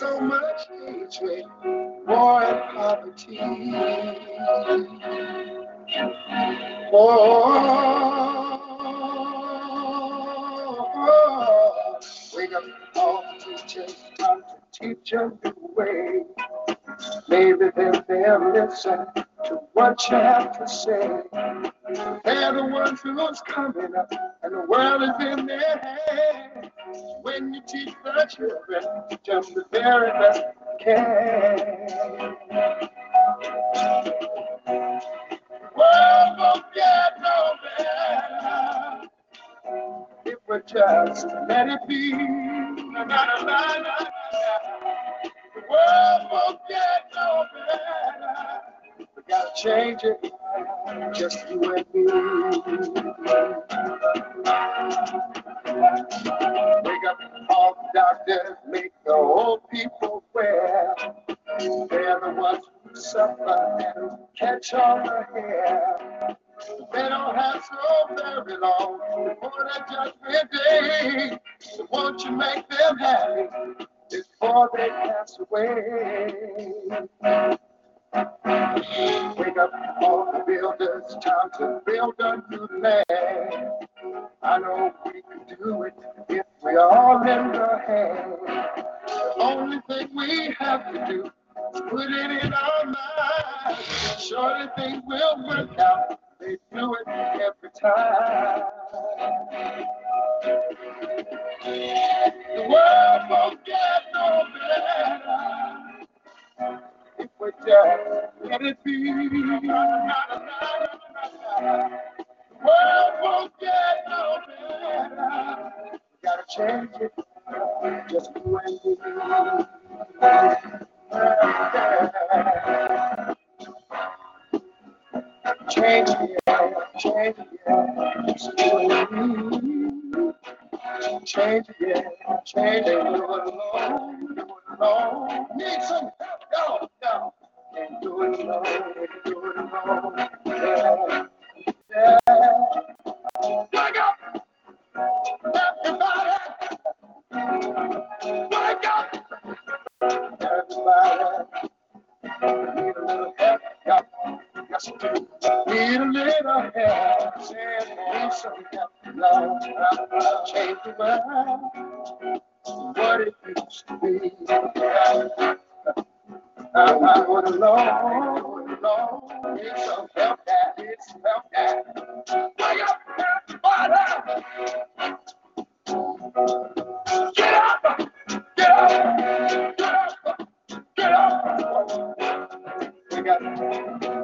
So much hatred, war and poverty. Oh, wake up all the teachers, time to teach them the way. Maybe then they'll listen to what you have to say. They're the ones who's coming up, and the world is in their hands. When you teach the children just the very best you can. World won't get no better if we just let it be. Na, na, na, na, na, na. The world won't get no better. Gotta change it, just you and me. Wake up all the doctors, make the old people well. They're the ones who suffer and catch all the hair. They don't have so very long before that judgment day. So won't you make them happy before they pass away? Wake up all the builders, time to build a new land. I know we can do it if we all lend a hand. The only thing we have to do is put it in our minds. Surely things will work out. They do it every time. Thank you. Got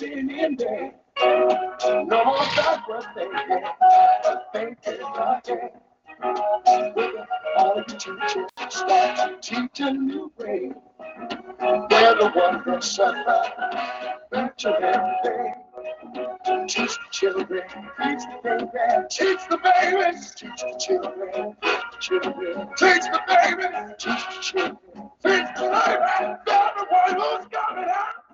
reaching in there. No more All teachers start to teach a new way. They're the ones that suffer. Teach the children, teach the baby, teach the babies, teach the children, children, teach the babies, teach the children, teach the babies. They're the ones out.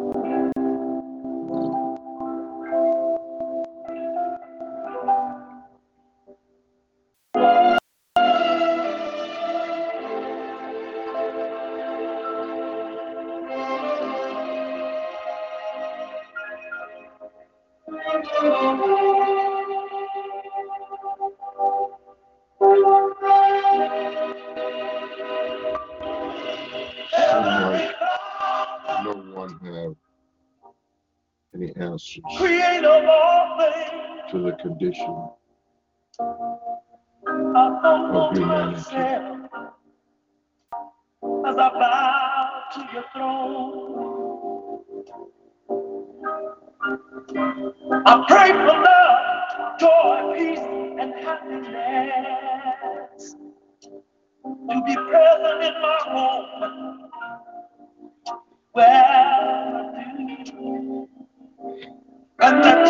condition of humanity. As I bow to your throne, I pray for love, joy, peace, and happiness to be present in my home. Where and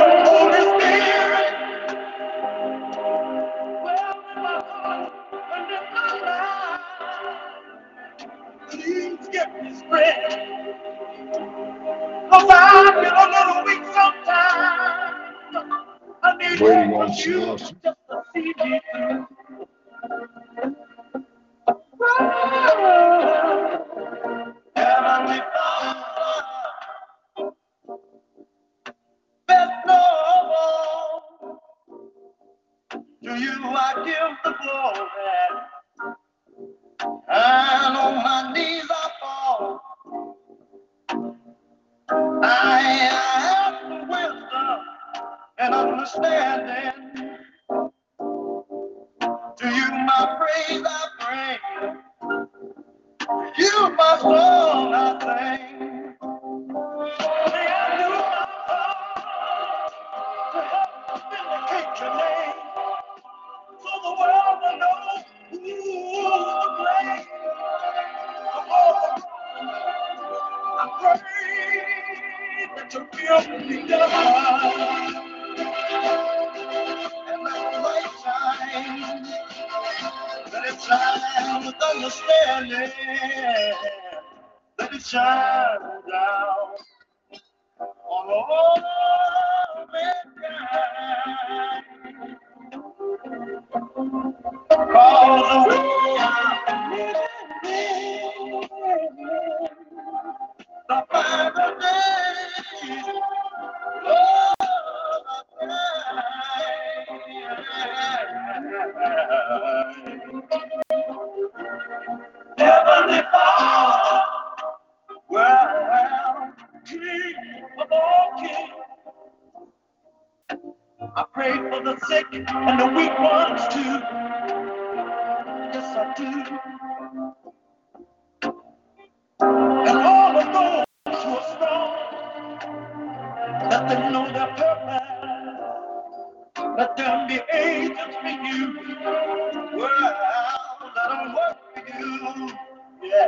You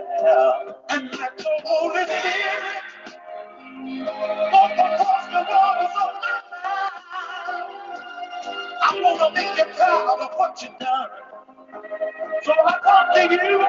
Yeah. And let the Holy Spirit walk across the waters of my life. I want to make you proud of what you've done. So I come to you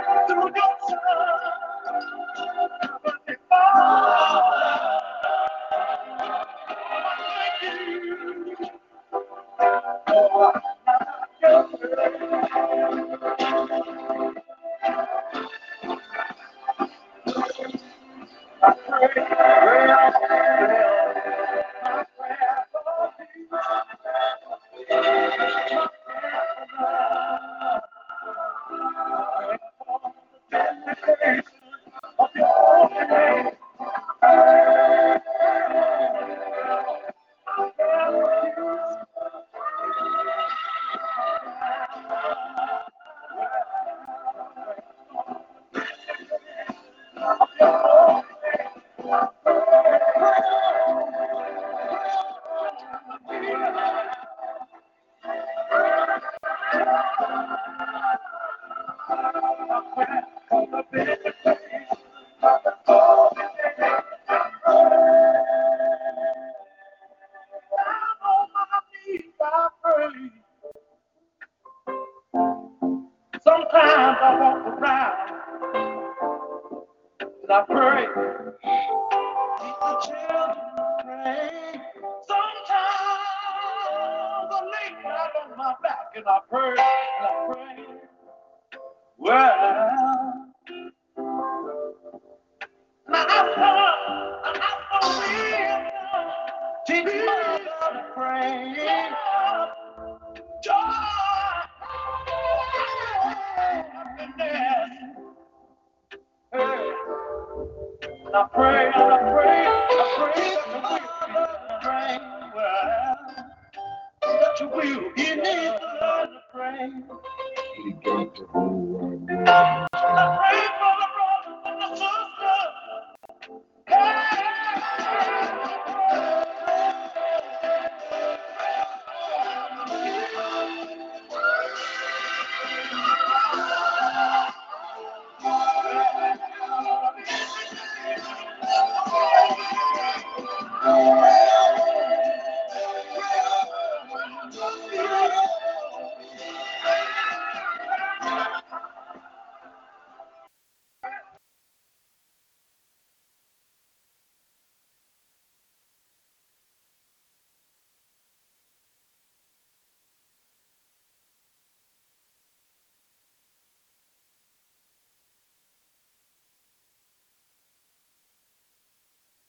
I pray.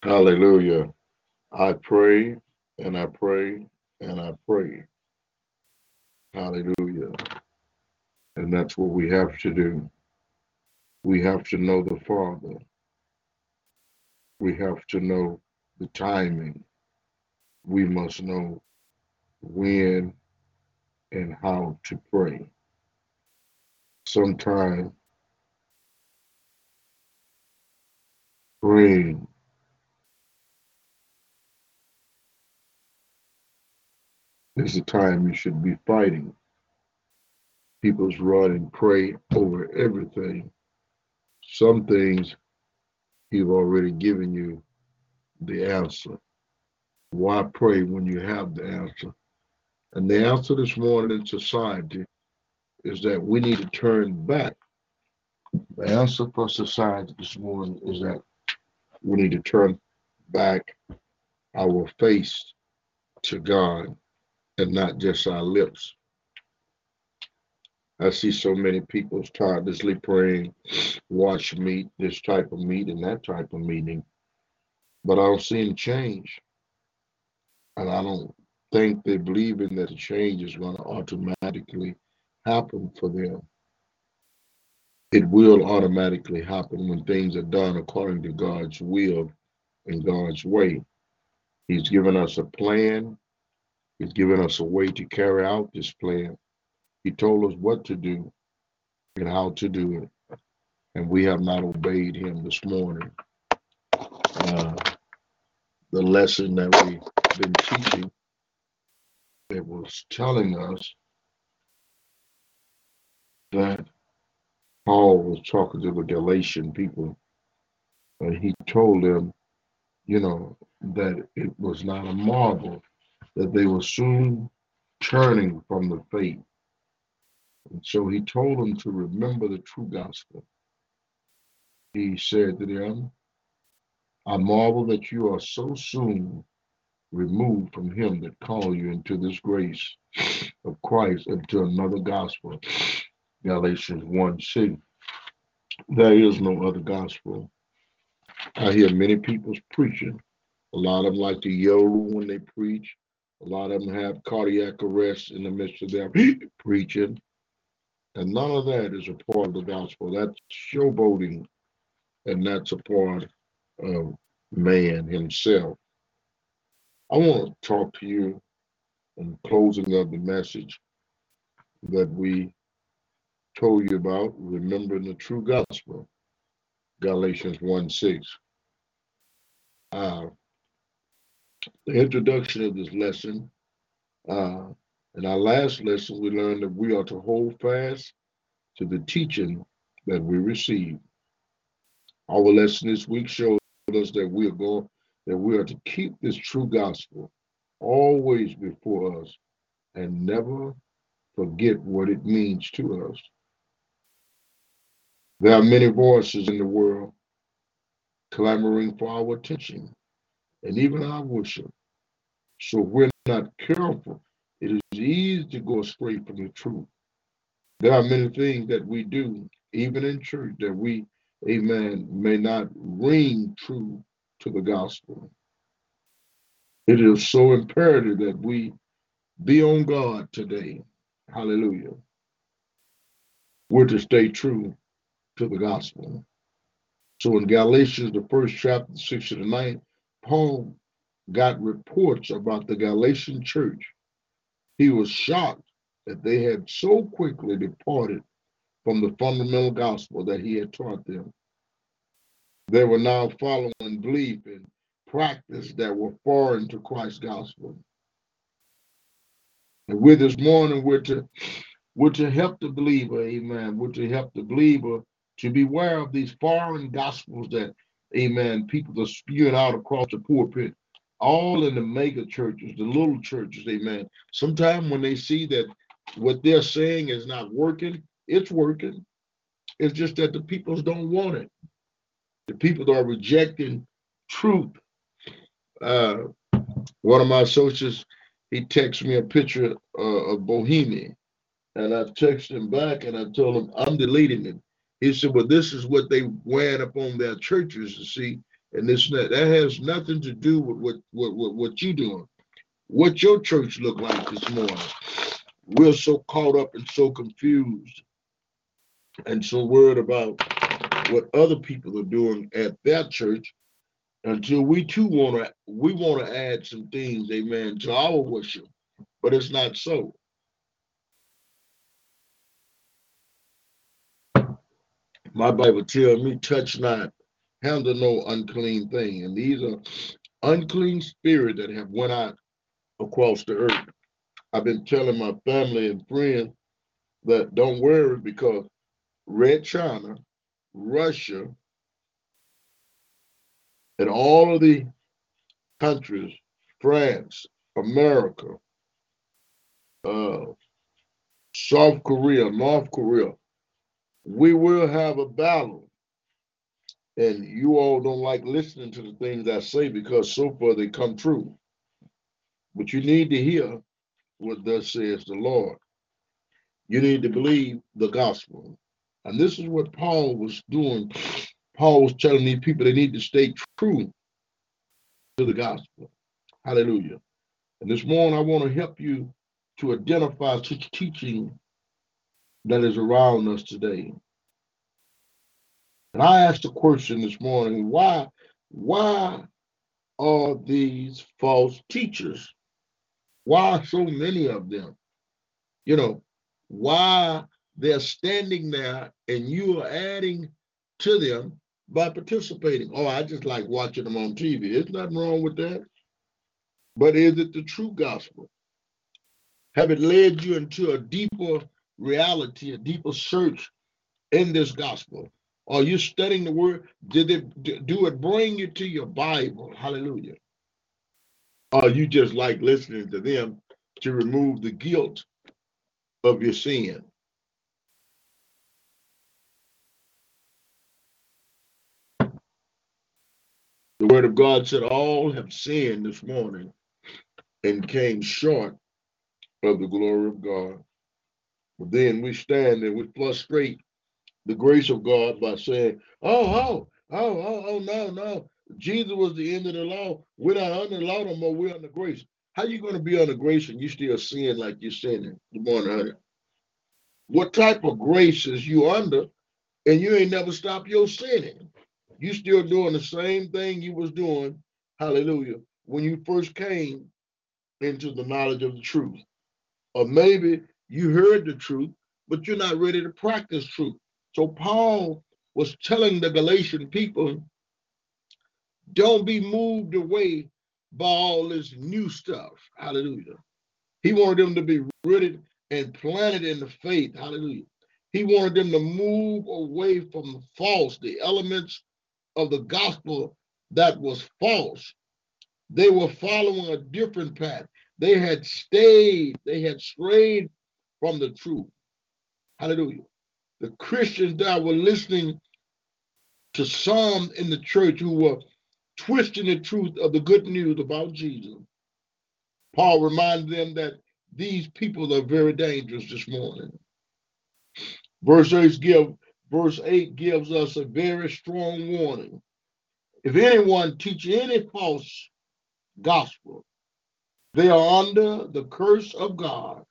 Hallelujah. I pray and I pray and I pray. Hallelujah. And that's what we have to do. We have to know the Father. We have to know the timing. We must know when and how to pray. Sometimes praying is the time you should be fighting. People's run and pray over everything. Some things he've already given you the answer. Why pray when you have the answer? And the answer this morning in society is that we need to turn back. The answer for society this morning is that we need to turn back our face to God and not just our lips. I see so many people tirelessly praying, watch meat, this type of meat and that type of meeting, but I don't see any change. And I don't think they believe in that the change is going to automatically happen for them. It will automatically happen when things are done according to God's will and God's way. He's given us a plan. He's given us a way to carry out this plan. He told us what to do and how to do it. And we have not obeyed him this morning. Uh, the lesson that we've been teaching, it was telling us that Paul was talking to the Galatian people, and he told them, you know, that it was not a marvel that they were soon turning from the faith. And so he told them to remember the true gospel. He said to them, I marvel that you are so soon removed from him that called you into this grace of Christ into another gospel. Galatians 1 6. There is no other gospel. I hear many people preaching. A lot of them like to yodel when they preach. A lot of them have cardiac arrest in the midst of their preaching. And none of that is a part of the gospel. That's showboating, and that's a part of man himself. I want to talk to you in closing of the message that we told you about, remembering the true gospel, Galatians 1 6. Uh, the introduction of this lesson, uh, in our last lesson, we learned that we are to hold fast to the teaching that we receive. Our lesson this week showed us that we are going, that we are to keep this true gospel always before us and never forget what it means to us. There are many voices in the world clamoring for our attention and even our worship. So we're not careful, it is easy to go astray from the truth. There are many things that we do, even in church, that we, amen, may not ring true to the gospel. It is so imperative that we be on God today. Hallelujah. We're to stay true to the gospel. So in Galatians, the first chapter, six to the ninth, Paul got reports about the Galatian church. He was shocked that they had so quickly departed from the fundamental gospel that he had taught them. They were now following belief and practice that were foreign to Christ's gospel. And with this morning, we're to we're to help the believer, amen. We're to help the believer to beware of these foreign gospels that, amen, people are spewing out across the pulpit, all in the mega churches, the little churches, amen. Sometimes when they see that what they're saying is not working, it's working. It's just that the people don't want it. The people are rejecting truth. Uh, one of my associates, he texted me a picture uh, of Bohemian, and I texted him back and I told him I'm deleting it. He said, Well, this is what they wearing up on their churches to see, and this and that. That has nothing to do with what what what, what you doing. What your church look like this morning. We're so caught up and so confused and so worried about what other people are doing at their church until we too want to we want to add some things, amen, to our worship. But it's not so. My Bible tells me, touch not, handle no unclean thing. And these are unclean spirits that have went out across the earth. I've been telling my family and friends that don't worry because Red China, Russia, and all of the countries, France, America, uh, South Korea, North Korea, we will have a battle. And you all don't like listening to the things I say because so far they come true. But you need to hear what thus says the Lord. You need to believe the gospel. And this is what Paul was doing. Paul was telling these people they need to stay true to the gospel. Hallelujah. And this morning I want to help you to identify such teaching that is around us today. And I asked the question this morning, why, why are these false teachers? Why so many of them? You know, why they're standing there and you are adding to them by participating. Oh, I just like watching them on TV. There's nothing wrong with that. But is it the true gospel? Have it led you into a deeper reality, a deeper search in this gospel? Are you studying the word? Did it do it bring you to your Bible? Hallelujah. Or you just like listening to them to remove the guilt of your sin? The word of God said, All have sinned this morning and came short of the glory of God. Then we stand and we frustrate the grace of God by saying, Oh, oh, oh, oh, oh, no, no. Jesus was the end of the law. We're not under the law no more. We're under grace. How you going to be under grace and you still sin like you're sinning? Good morning, honey. What type of grace is you under and you ain't never stopped your sinning? You still doing the same thing you was doing, hallelujah, when you first came into the knowledge of the truth. Or maybe you heard the truth, but you're not ready to practice truth. So Paul was telling the Galatian people, don't be moved away by all this new stuff. Hallelujah. He wanted them to be rooted and planted in the faith. Hallelujah. He wanted them to move away from the false, the elements of the gospel that was false. They were following a different path. They had stayed, they had strayed from the truth. Hallelujah. The Christians that were listening to some in the church who were twisting the truth of the good news about Jesus. Paul reminded them that these people are very dangerous this morning. Verse 8, give, verse 8 gives us a very strong warning. If anyone teach any false gospel, they are under the curse of God.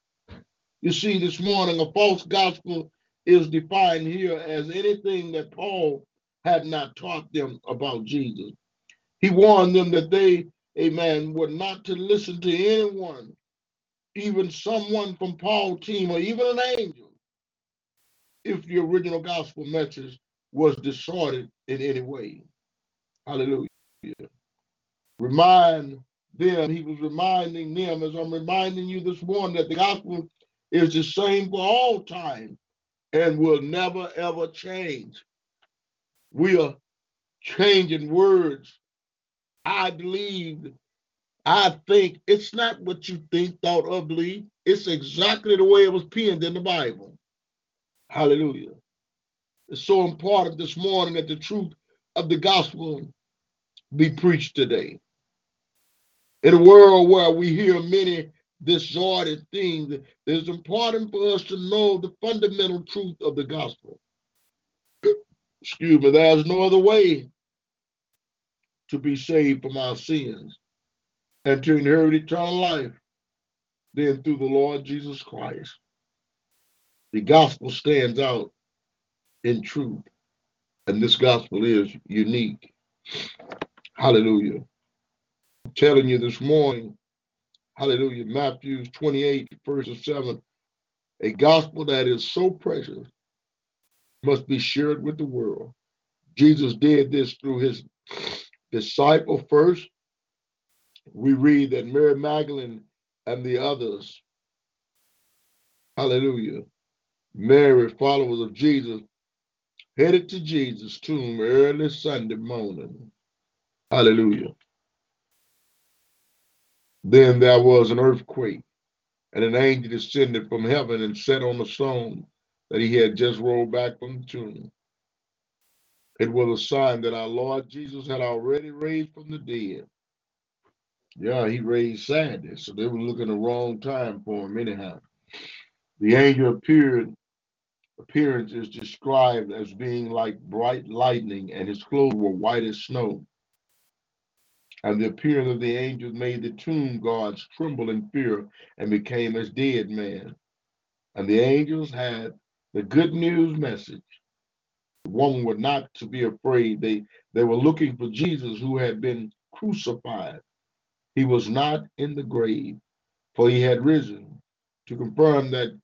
You see, this morning, a false gospel is defined here as anything that Paul had not taught them about Jesus. He warned them that they, amen, were not to listen to anyone, even someone from Paul's team or even an angel, if the original gospel message was distorted in any way. Hallelujah. Remind them, he was reminding them, as I'm reminding you this morning, that the gospel is the same for all time and will never ever change. We are changing words I believe, I think it's not what you think, thought, or believe. It's exactly the way it was penned in the Bible. Hallelujah. It's so important this morning that the truth of the gospel be preached today. In a world where we hear many distorted things, it's important for us to know the fundamental truth of the gospel. Excuse me, there's no other way to be saved from our sins and to inherit eternal life than through the Lord Jesus Christ. The gospel stands out in truth, and this gospel is unique. Hallelujah. I'm telling you this morning, hallelujah, Matthew 28, verse 7, a gospel that is so precious must be shared with the world. Jesus did this through his disciple first, we read that Mary Magdalene and the others, hallelujah, Mary, followers of Jesus, headed to Jesus' tomb early Sunday morning. Hallelujah. Then there was an earthquake, and an angel descended from heaven and sat on the stone that he had just rolled back from the tomb. It was a sign that our Lord Jesus had already raised from the dead. Yeah, he raised Saturday, so they were looking the wrong time for him anyhow. The angel appeared appearance is described as being like bright lightning, and his clothes were white as snow. And the appearance of the angels made the tomb guards tremble in fear and became as dead men. And the angels had the good news message woman were not to be afraid. They they were looking for Jesus who had been crucified. He was not in the grave, for he had risen to confirm that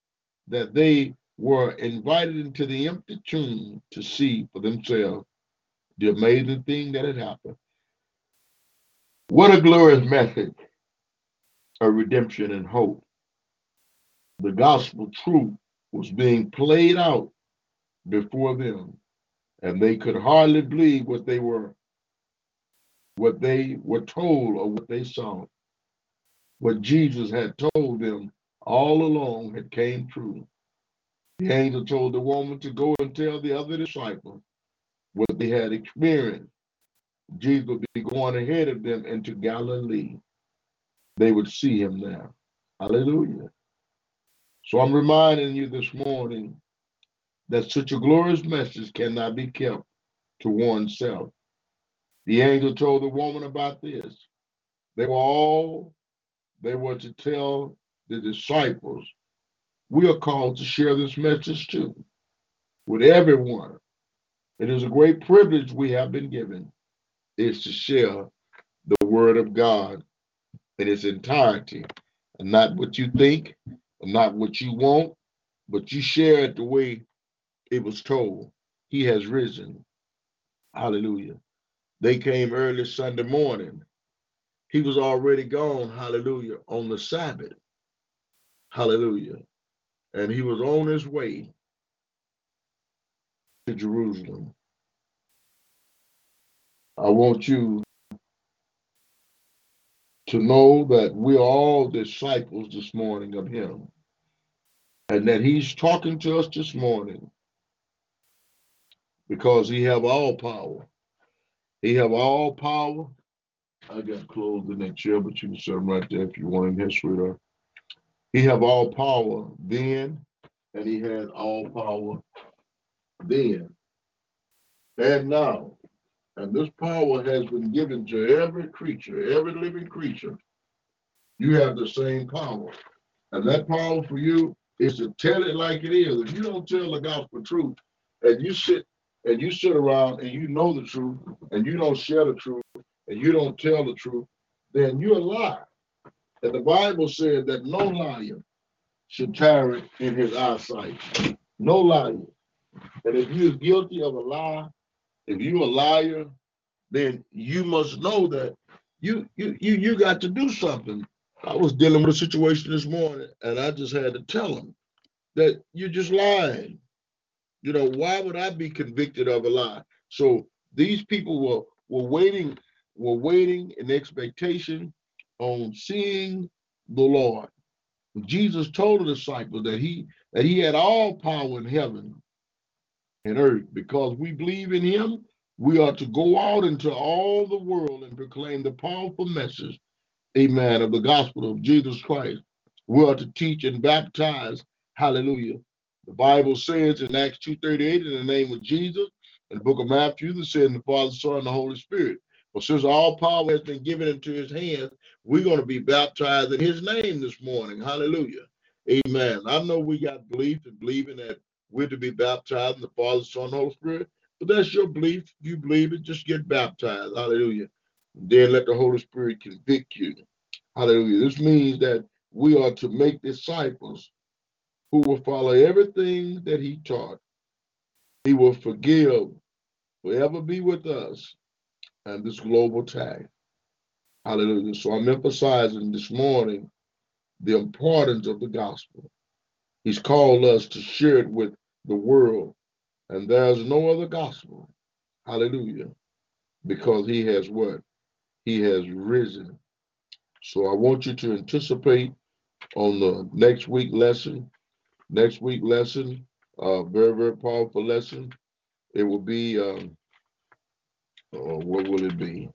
that they were invited into the empty tomb to see for themselves the amazing thing that had happened. What a glorious message of redemption and hope. The gospel truth was being played out before them, and they could hardly believe what they were, what they were told or what they saw. What Jesus had told them all along had came true. The angel told the woman to go and tell the other disciples what they had experienced. Jesus would be going ahead of them into Galilee. They would see him there. Hallelujah. So I'm reminding you this morning that such a glorious message cannot be kept to oneself. The angel told the woman about this. They were all, they were to tell the disciples, we are called to share this message too with everyone. It is a great privilege we have been given is to share the word of God in its entirety and not what you think and not what you want, but you share it the way it was told. He has risen. Hallelujah. They came early Sunday morning. He was already gone, hallelujah, on the Sabbath. Hallelujah. And he was on his way to Jerusalem. I want you to know that we are all disciples this morning of him and that he's talking to us this morning because he have all power. He have all power. I got clothes in that chair, but you can them right there if you want in here, sweetheart. He have all power then, and he had all power then and now. And this power has been given to every creature, every living creature. You have the same power. And that power for you is to tell it like it is. If you don't tell the gospel truth and you sit and you sit around and you know the truth and you don't share the truth and you don't tell the truth, then you're a liar. And the Bible said that no liar should tarry in his eyesight. No liar. And if you're guilty of a lie, if you're a liar, then you must know that you you you you got to do something. I was dealing with a situation this morning, and I just had to tell him that you're just lying. You know, why would I be convicted of a lie? So these people were were waiting, were waiting in expectation on seeing the Lord. Jesus told the disciples that he that he had all power in heaven and earth because we believe in him we are to go out into all the world and proclaim the powerful message amen of the gospel of jesus christ we are to teach and baptize hallelujah the bible says in acts 2.38 in the name of jesus in the book of matthew the said in the father son and the holy spirit but since all power has been given into his hands we're going to be baptized in his name this morning. Hallelujah. Amen. I know we got belief and believing that we're to be baptized in the Father, Son, Holy Spirit, but that's your belief. If you believe it, just get baptized. Hallelujah. Then let the Holy Spirit convict you. Hallelujah. This means that we are to make disciples who will follow everything that he taught. He will forgive, forever be with us, and this global tag. Hallelujah. So I'm emphasizing this morning the importance of the gospel. He's called us to share it with the world, and there's no other gospel. Hallelujah. Because he has what? He has risen. So I want you to anticipate on the next week lesson. Next week lesson, uh, very, very powerful lesson. It will be, um, uh, what will it be?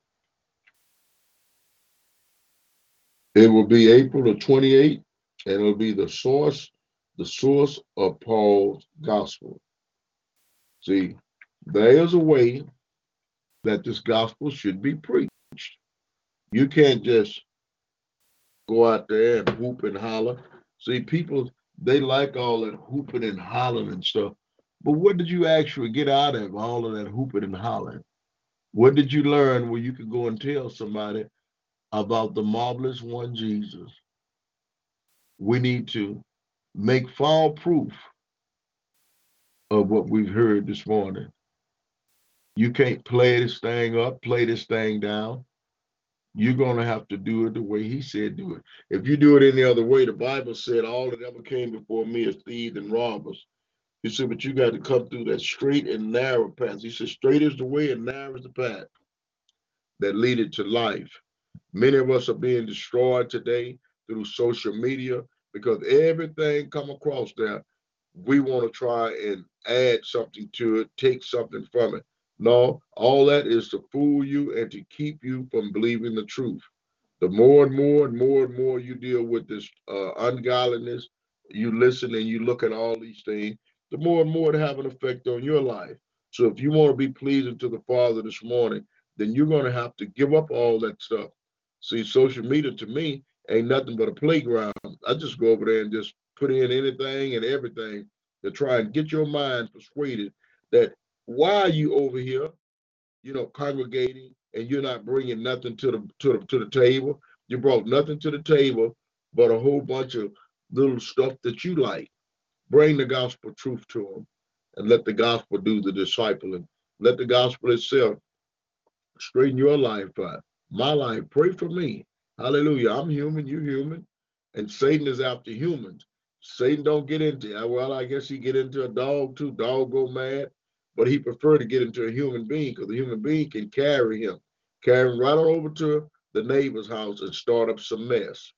It will be April the 28th, and it'll be the source, the source of Paul's gospel. See, there is a way that this gospel should be preached. You can't just go out there and whoop and holler. See, people they like all that whooping and hollering and stuff. But what did you actually get out of all of that whooping and hollering? What did you learn where you could go and tell somebody about the marvelous one Jesus? We need to make fall proof of what we've heard this morning. You can't play this thing up, play this thing down. You're going to have to do it the way he said do it. If you do it any other way, the Bible said all that ever came before me is thieves and robbers. He said, but you got to come through that straight and narrow path. He said, straight is the way and narrow is the path that leadeth to life. Many of us are being destroyed today through social media because everything come across there, we want to try and add something to it, take something from it. No, all that is to fool you and to keep you from believing the truth. The more and more and more and more you deal with this uh, ungodliness, you listen and you look at all these things, the more and more it have an effect on your life. So if you want to be pleasing to the Father this morning, then you're going to have to give up all that stuff. See, social media to me ain't nothing but a playground. I just go over there and just put in anything and everything to try and get your mind persuaded that why are you over here, you know, congregating and you're not bringing nothing to the to the to the table? You brought nothing to the table but a whole bunch of little stuff that you like. Bring the gospel truth to them and let the gospel do the discipling. Let the gospel itself straighten your life out. My life, pray for me. Hallelujah. I'm human, you human. And Satan is after humans. Satan don't get into uh, well, I guess he get into a dog too. Dog go mad, but he prefer to get into a human being because the human being can carry him, carry him right on over to the neighbor's house and start up some mess.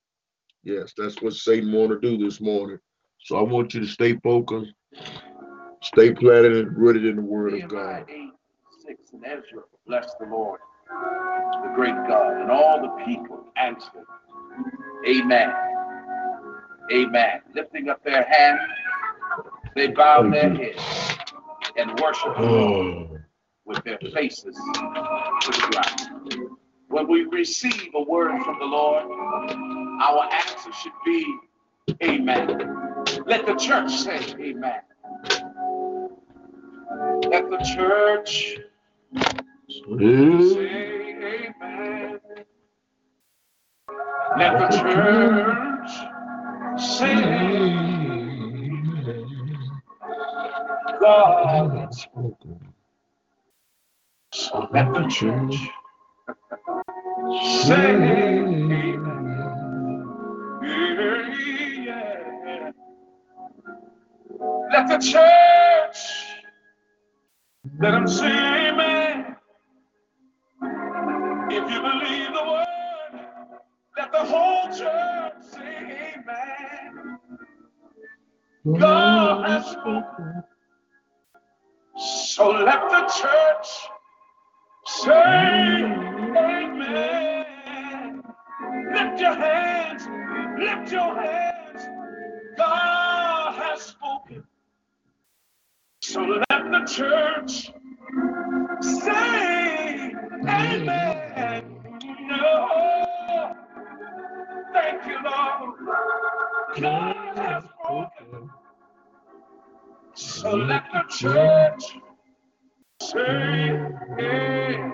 Yes, that's what Satan want to do this morning. So I want you to stay focused, stay planted and rooted in the Word of God. 8, 6, and Ezra bless the Lord, the great God, and all the people answered, Amen. Amen. Lifting up their hands, they bowed their heads and worshiped oh. with their faces to the ground. When we receive a word from the Lord, our answer should be Amen. Let the church say Amen. Let the church say Amen. Let the church say God has spoken. So let the church Amen. Let the church, let them say amen. If you believe the word, let the whole church say amen. God has spoken. So let the church say amen. Lift your hands, lift your hands. God has spoken. So let the church say amen. No. Thank you, Lord. God has spoken. So let the church say amen.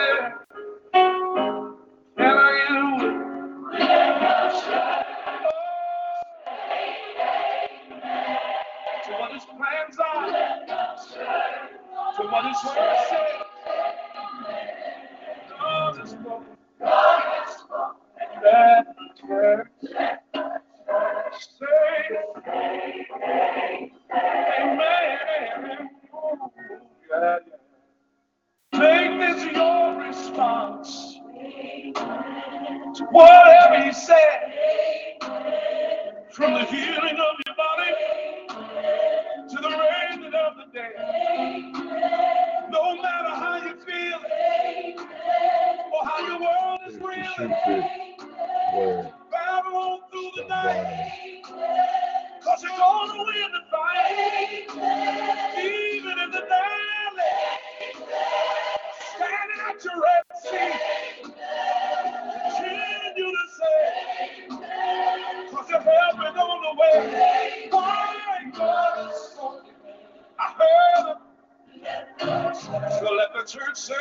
So let the church say,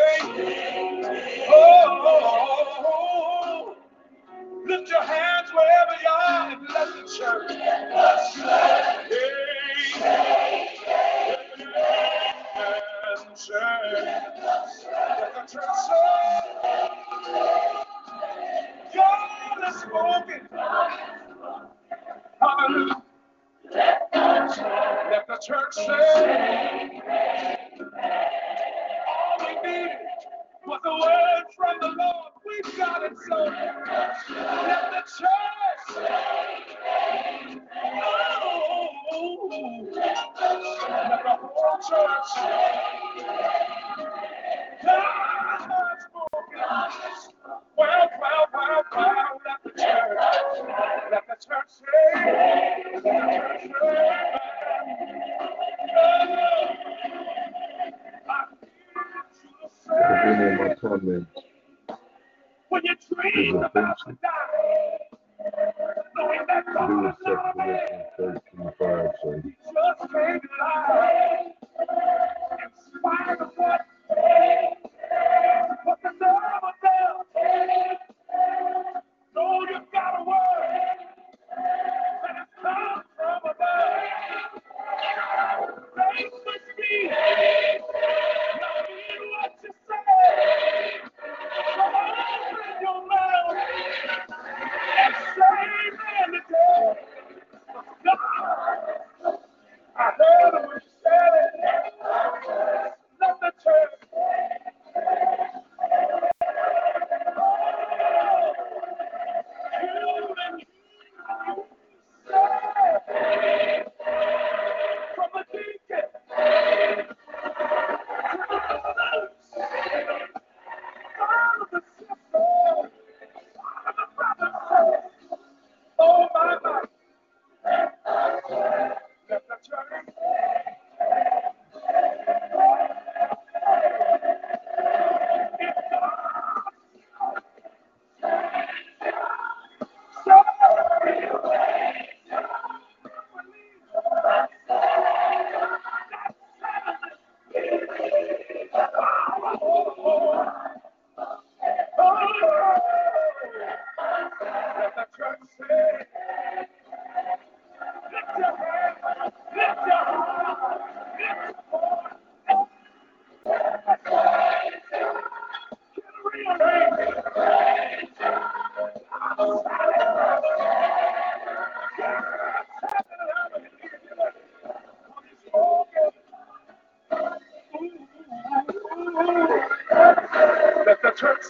oh, lift your hands wherever you are and let the church. Hey, and say, let the church say, God has spoken. Hallelujah. Let the church say,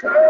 sir.